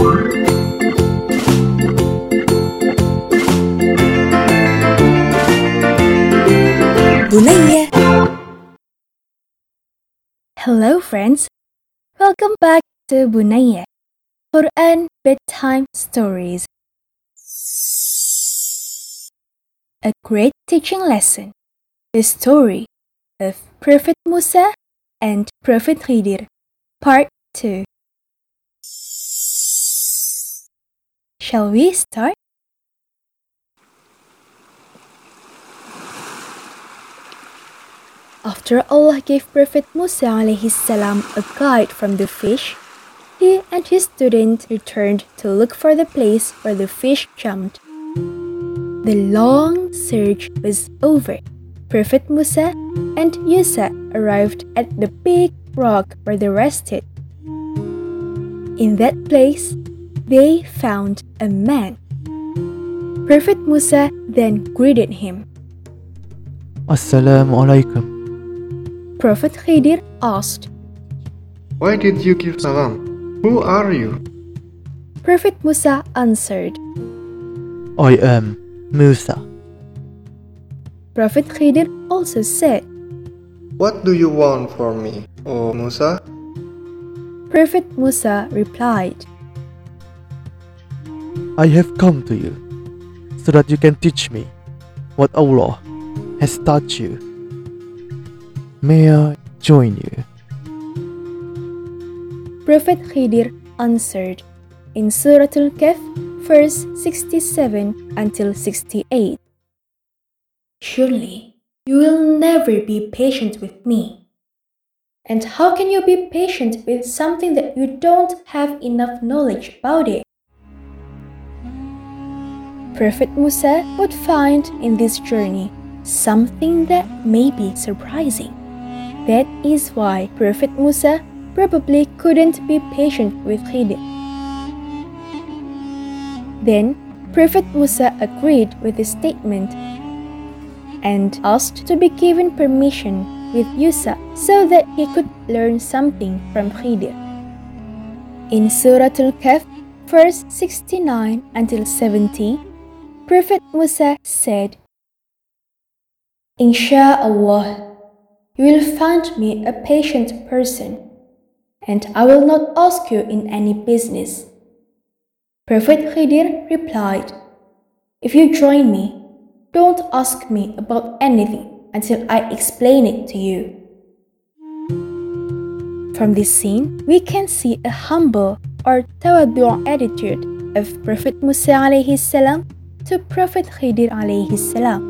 بنية Hello friends, welcome back to Bunaya, Quran Bedtime Stories. A great teaching lesson, the story of Prophet Musa and Prophet Khidir, Part 2. Shall we start? After Allah gave Prophet Musa alayhi salam a guide from the fish, he and his student returned to look for the place where the fish jumped. The long search was over. Prophet Musa and Yusa arrived at the big rock where they rested. In that place, they found a man. Prophet Musa then greeted him. Assalamu alaikum. Prophet Khidir asked, Why did you give salam? Who are you? Prophet Musa answered, I am Musa. Prophet Khidir also said, What do you want from me, O Musa? Prophet Musa replied, I have come to you so that you can teach me what Allah has taught you. May I join you? Prophet Khidir answered in Surah Al-Kahf, verse 67 until 68. Surely you will never be patient with me. And how can you be patient with something that you don't have enough knowledge about it? Prophet Musa would find in this journey something that may be surprising. That is why Prophet Musa probably couldn't be patient with Khidir. Then Prophet Musa agreed with the statement and asked to be given permission with Yusa so that he could learn something from Khidir. In Surah Al-Kahf, verse 69 until 70, Prophet Musa said, Insha'Allah, you will find me a patient person, and I will not ask you in any business. Prophet Khidir replied, If you join me, don't ask me about anything until I explain it to you. From this scene, we can see a humble or tawaddu' attitude of Prophet Musa alayhi salam to Prophet Khidir alayhi salam.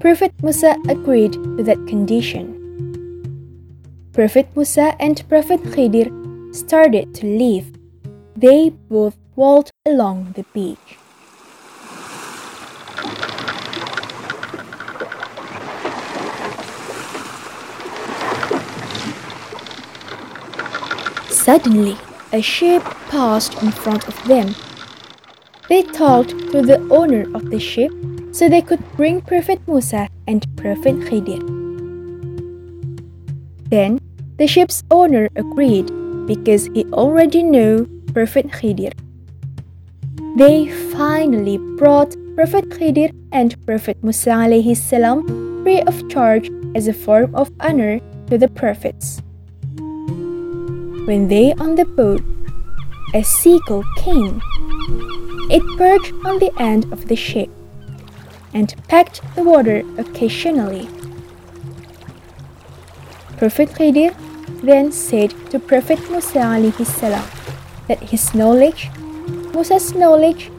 Prophet Musa agreed to that condition. Prophet Musa and Prophet Khidir started to leave. They both walked along the beach. Suddenly, a ship passed in front of them. They talked to the owner of the ship so they could bring Prophet Musa and Prophet Khidir. Then the ship's owner agreed because he already knew Prophet Khidir. They finally brought Prophet Khidir and Prophet Musa salam free of charge as a form of honor to the prophets. When they on the boat, a seagull came. It perched on the end of the ship and pecked the water occasionally. Prophet Khidir then said to Prophet Musa salam that his knowledge, Musa's knowledge,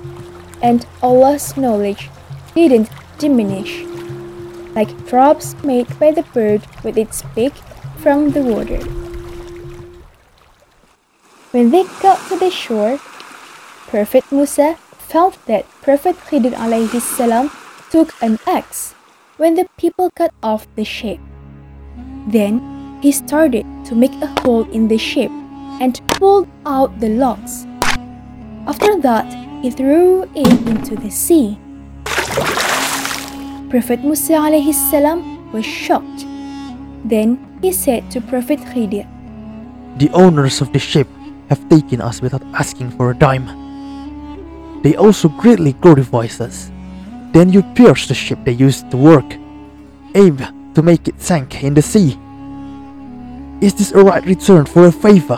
and Allah's knowledge didn't diminish, like drops made by the bird with its beak from the water. When they got to the shore, Prophet Musa felt that Prophet Khidir alayhi salam took an axe when the people cut off the ship. Then he started to make a hole in the ship and pulled out the logs. After that, he threw it into the sea. Prophet Musa alayhi salam was shocked. Then he said to Prophet Khidir, The owners of the ship have taken us without asking for a dime. They also greatly glorifies us. Then you pierce the ship they used to work, aim to make it sink in the sea. Is this a right return for a favor?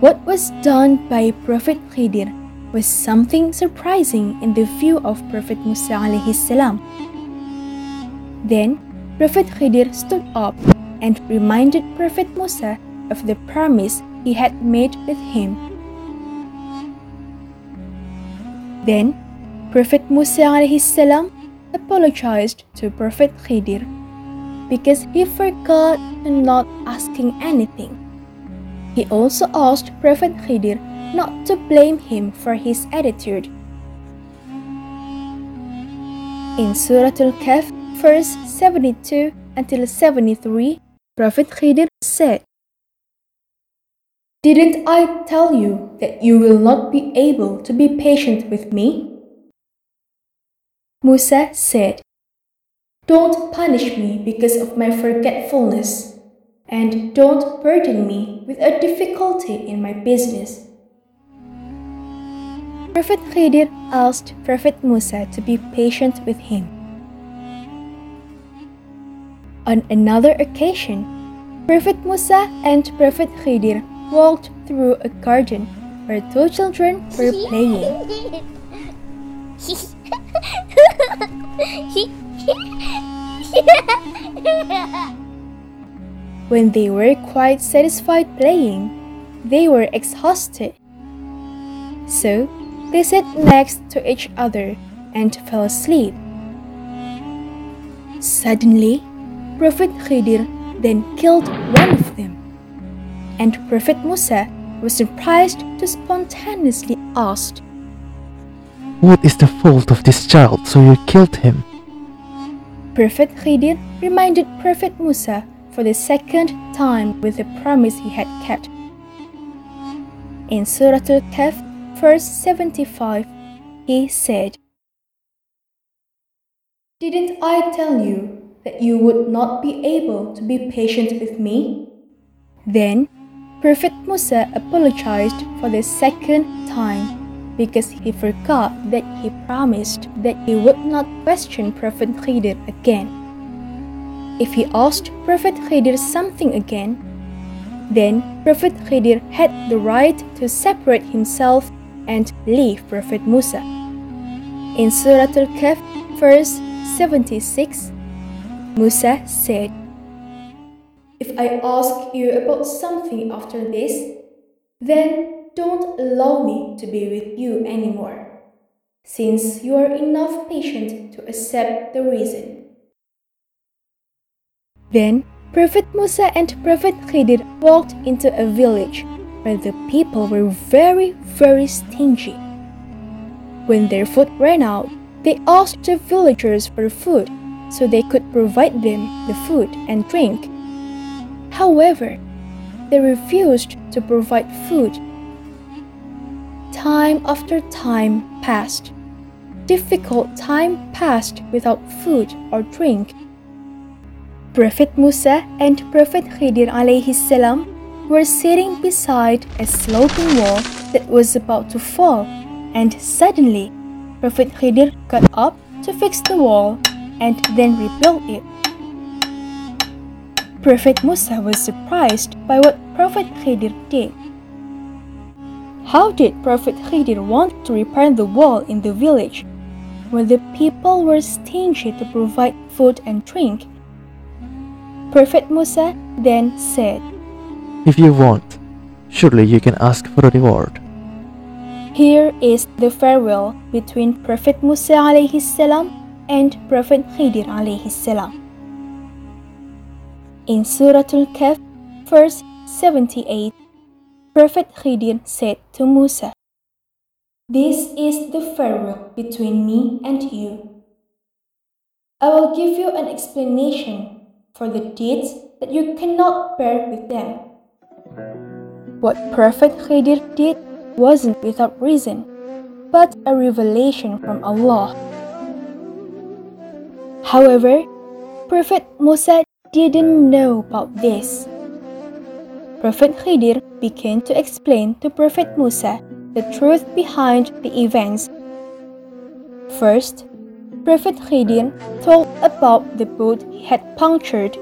What was done by Prophet Khidir was something surprising in the view of Prophet Musa salam. Then Prophet Khidir stood up and reminded Prophet Musa of the promise he had made with him. Then Prophet Musa salam apologized to Prophet Khidir because he forgot not asking anything. He also asked Prophet Khidir not to blame him for his attitude. In Surah Al-Kahf, verse 72 until 73, Prophet Khidir said, Didn't I tell you that you will not be able to be patient with me? Musa said, Don't punish me because of my forgetfulness, and don't burden me with a difficulty in my business. Prophet Khidir asked Prophet Musa to be patient with him. On another occasion, Prophet Musa and Prophet Khidir walked through a garden where two children were playing. When they were quite satisfied playing, they were exhausted. So they sat next to each other and fell asleep. Suddenly, Prophet Khidir then killed one of them. And Prophet Musa was surprised to spontaneously ask, What is the fault of this child so you killed him? Prophet Khidir reminded Prophet Musa for the second time with the promise he had kept. In Surah Al-Kahf, verse 75, he said, Didn't I tell you that you would not be able to be patient with me? Then Prophet Musa apologized for the second time because he forgot that he promised that he would not question Prophet Khidir again. If he asked Prophet Khidir something again, then Prophet Khidir had the right to separate himself and leave Prophet Musa. In Surah Al-Kahf, verse 76, Musa said, If I ask you about something after this, then don't allow me to be with you anymore, since you are enough patient to accept the reason. Then Prophet Musa and Prophet Khidir walked into a village where the people were very, very stingy. When their food ran out, they asked the villagers for food so they could provide them the food and drink. However, they refused to provide food Time after time passed. Difficult time passed without food or drink. Prophet Musa and Prophet Khidir alayhi salam were sitting beside a sloping wall that was about to fall, and suddenly Prophet Khidir got up to fix the wall and then rebuilt it. Prophet Musa was surprised by what Prophet Khidir did. How did Prophet Khidir want to repair the wall in the village where the people were stingy to provide food and drink? Prophet Musa then said, If you want, surely you can ask for a reward. Here is the farewell between Prophet Musa alayhi salam and Prophet Khidir alayhi salam. In Surah Al-Kahf, verse 78, Prophet Khidir said to Musa, This is the farewell between me and you. I will give you an explanation for the deeds that you cannot bear with them. What Prophet Khidir did wasn't without reason, but a revelation from Allah. However, Prophet Musa didn't know about this. Prophet Khidir began to explain to Prophet Musa the truth behind the events. First, Prophet Khidir told about the boat he had punctured,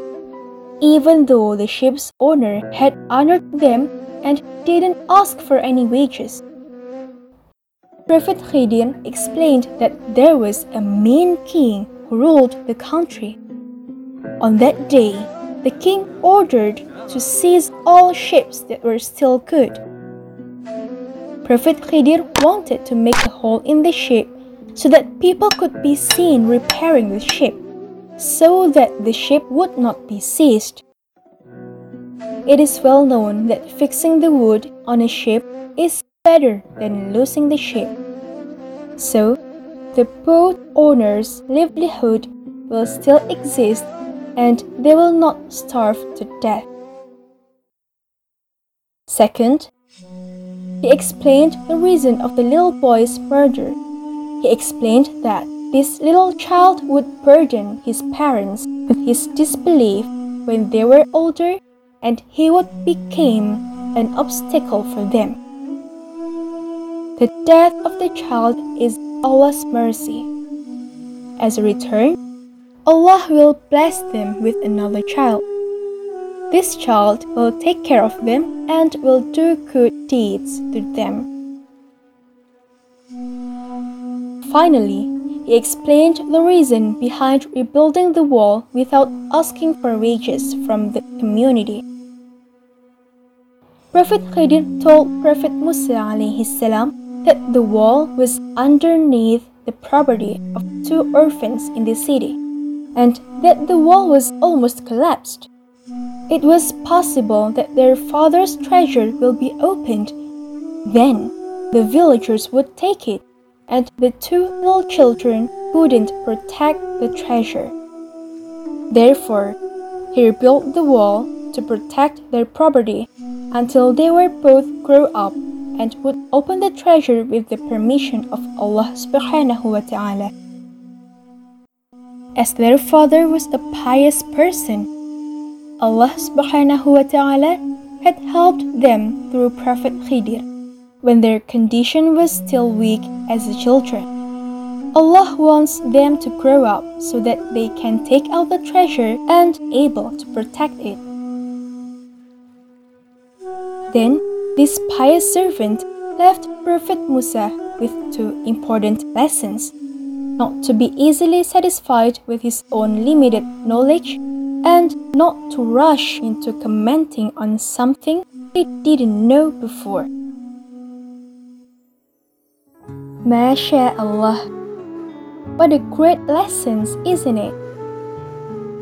even though the ship's owner had honored them and didn't ask for any wages. Prophet Khidir explained that there was a mean king ruled the country. On that day, the king ordered to seize all ships that were still good. Prophet Khidir wanted to make a hole in the ship so that people could be seen repairing the ship, so that the ship would not be seized. It is well known that fixing the wood on a ship is better than losing the ship. So, the boat owner's livelihood will still exist and they will not starve to death. Second, he explained the reason of the little boy's murder. He explained that this little child would burden his parents with his disbelief when they were older and he would become an obstacle for them. The death of the child is Allah's mercy. As a return, Allah will bless them with another child. This child will take care of them and will do good deeds to them. Finally, he explained the reason behind rebuilding the wall without asking for wages from the community. Prophet Khidir told Prophet Musa salam that the wall was underneath the property of two orphans in the city and that the wall was almost collapsed. It was possible that their father's treasure will be opened. Then the villagers would take it and the two little children couldn't protect the treasure. Therefore, he rebuilt the wall to protect their property until they were both grow up and would open the treasure with the permission of Allah subhanahu wa ta'ala. As their father was a pious person, Allah subhanahu wa ta'ala had helped them through Prophet Khidir when their condition was still weak as children. Allah wants them to grow up so that they can take out the treasure and able to protect it. Then this pious servant left Prophet Musa with two important lessons not to be easily satisfied with his own limited knowledge and not to rush into commenting on something he didn't know before. MashaAllah. What a great lesson, isn't it?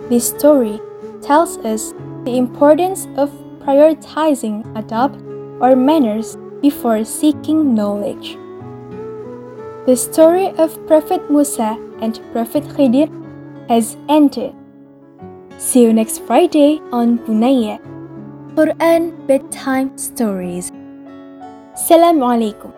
This story tells us the importance of prioritizing adab or manners before seeking knowledge. The story of Prophet Musa and Prophet Khidir has ended. See you next Friday on Bunaya, Quran Bedtime Stories. Salam alaikum.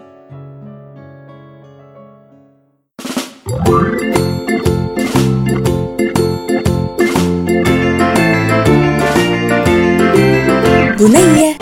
بنيه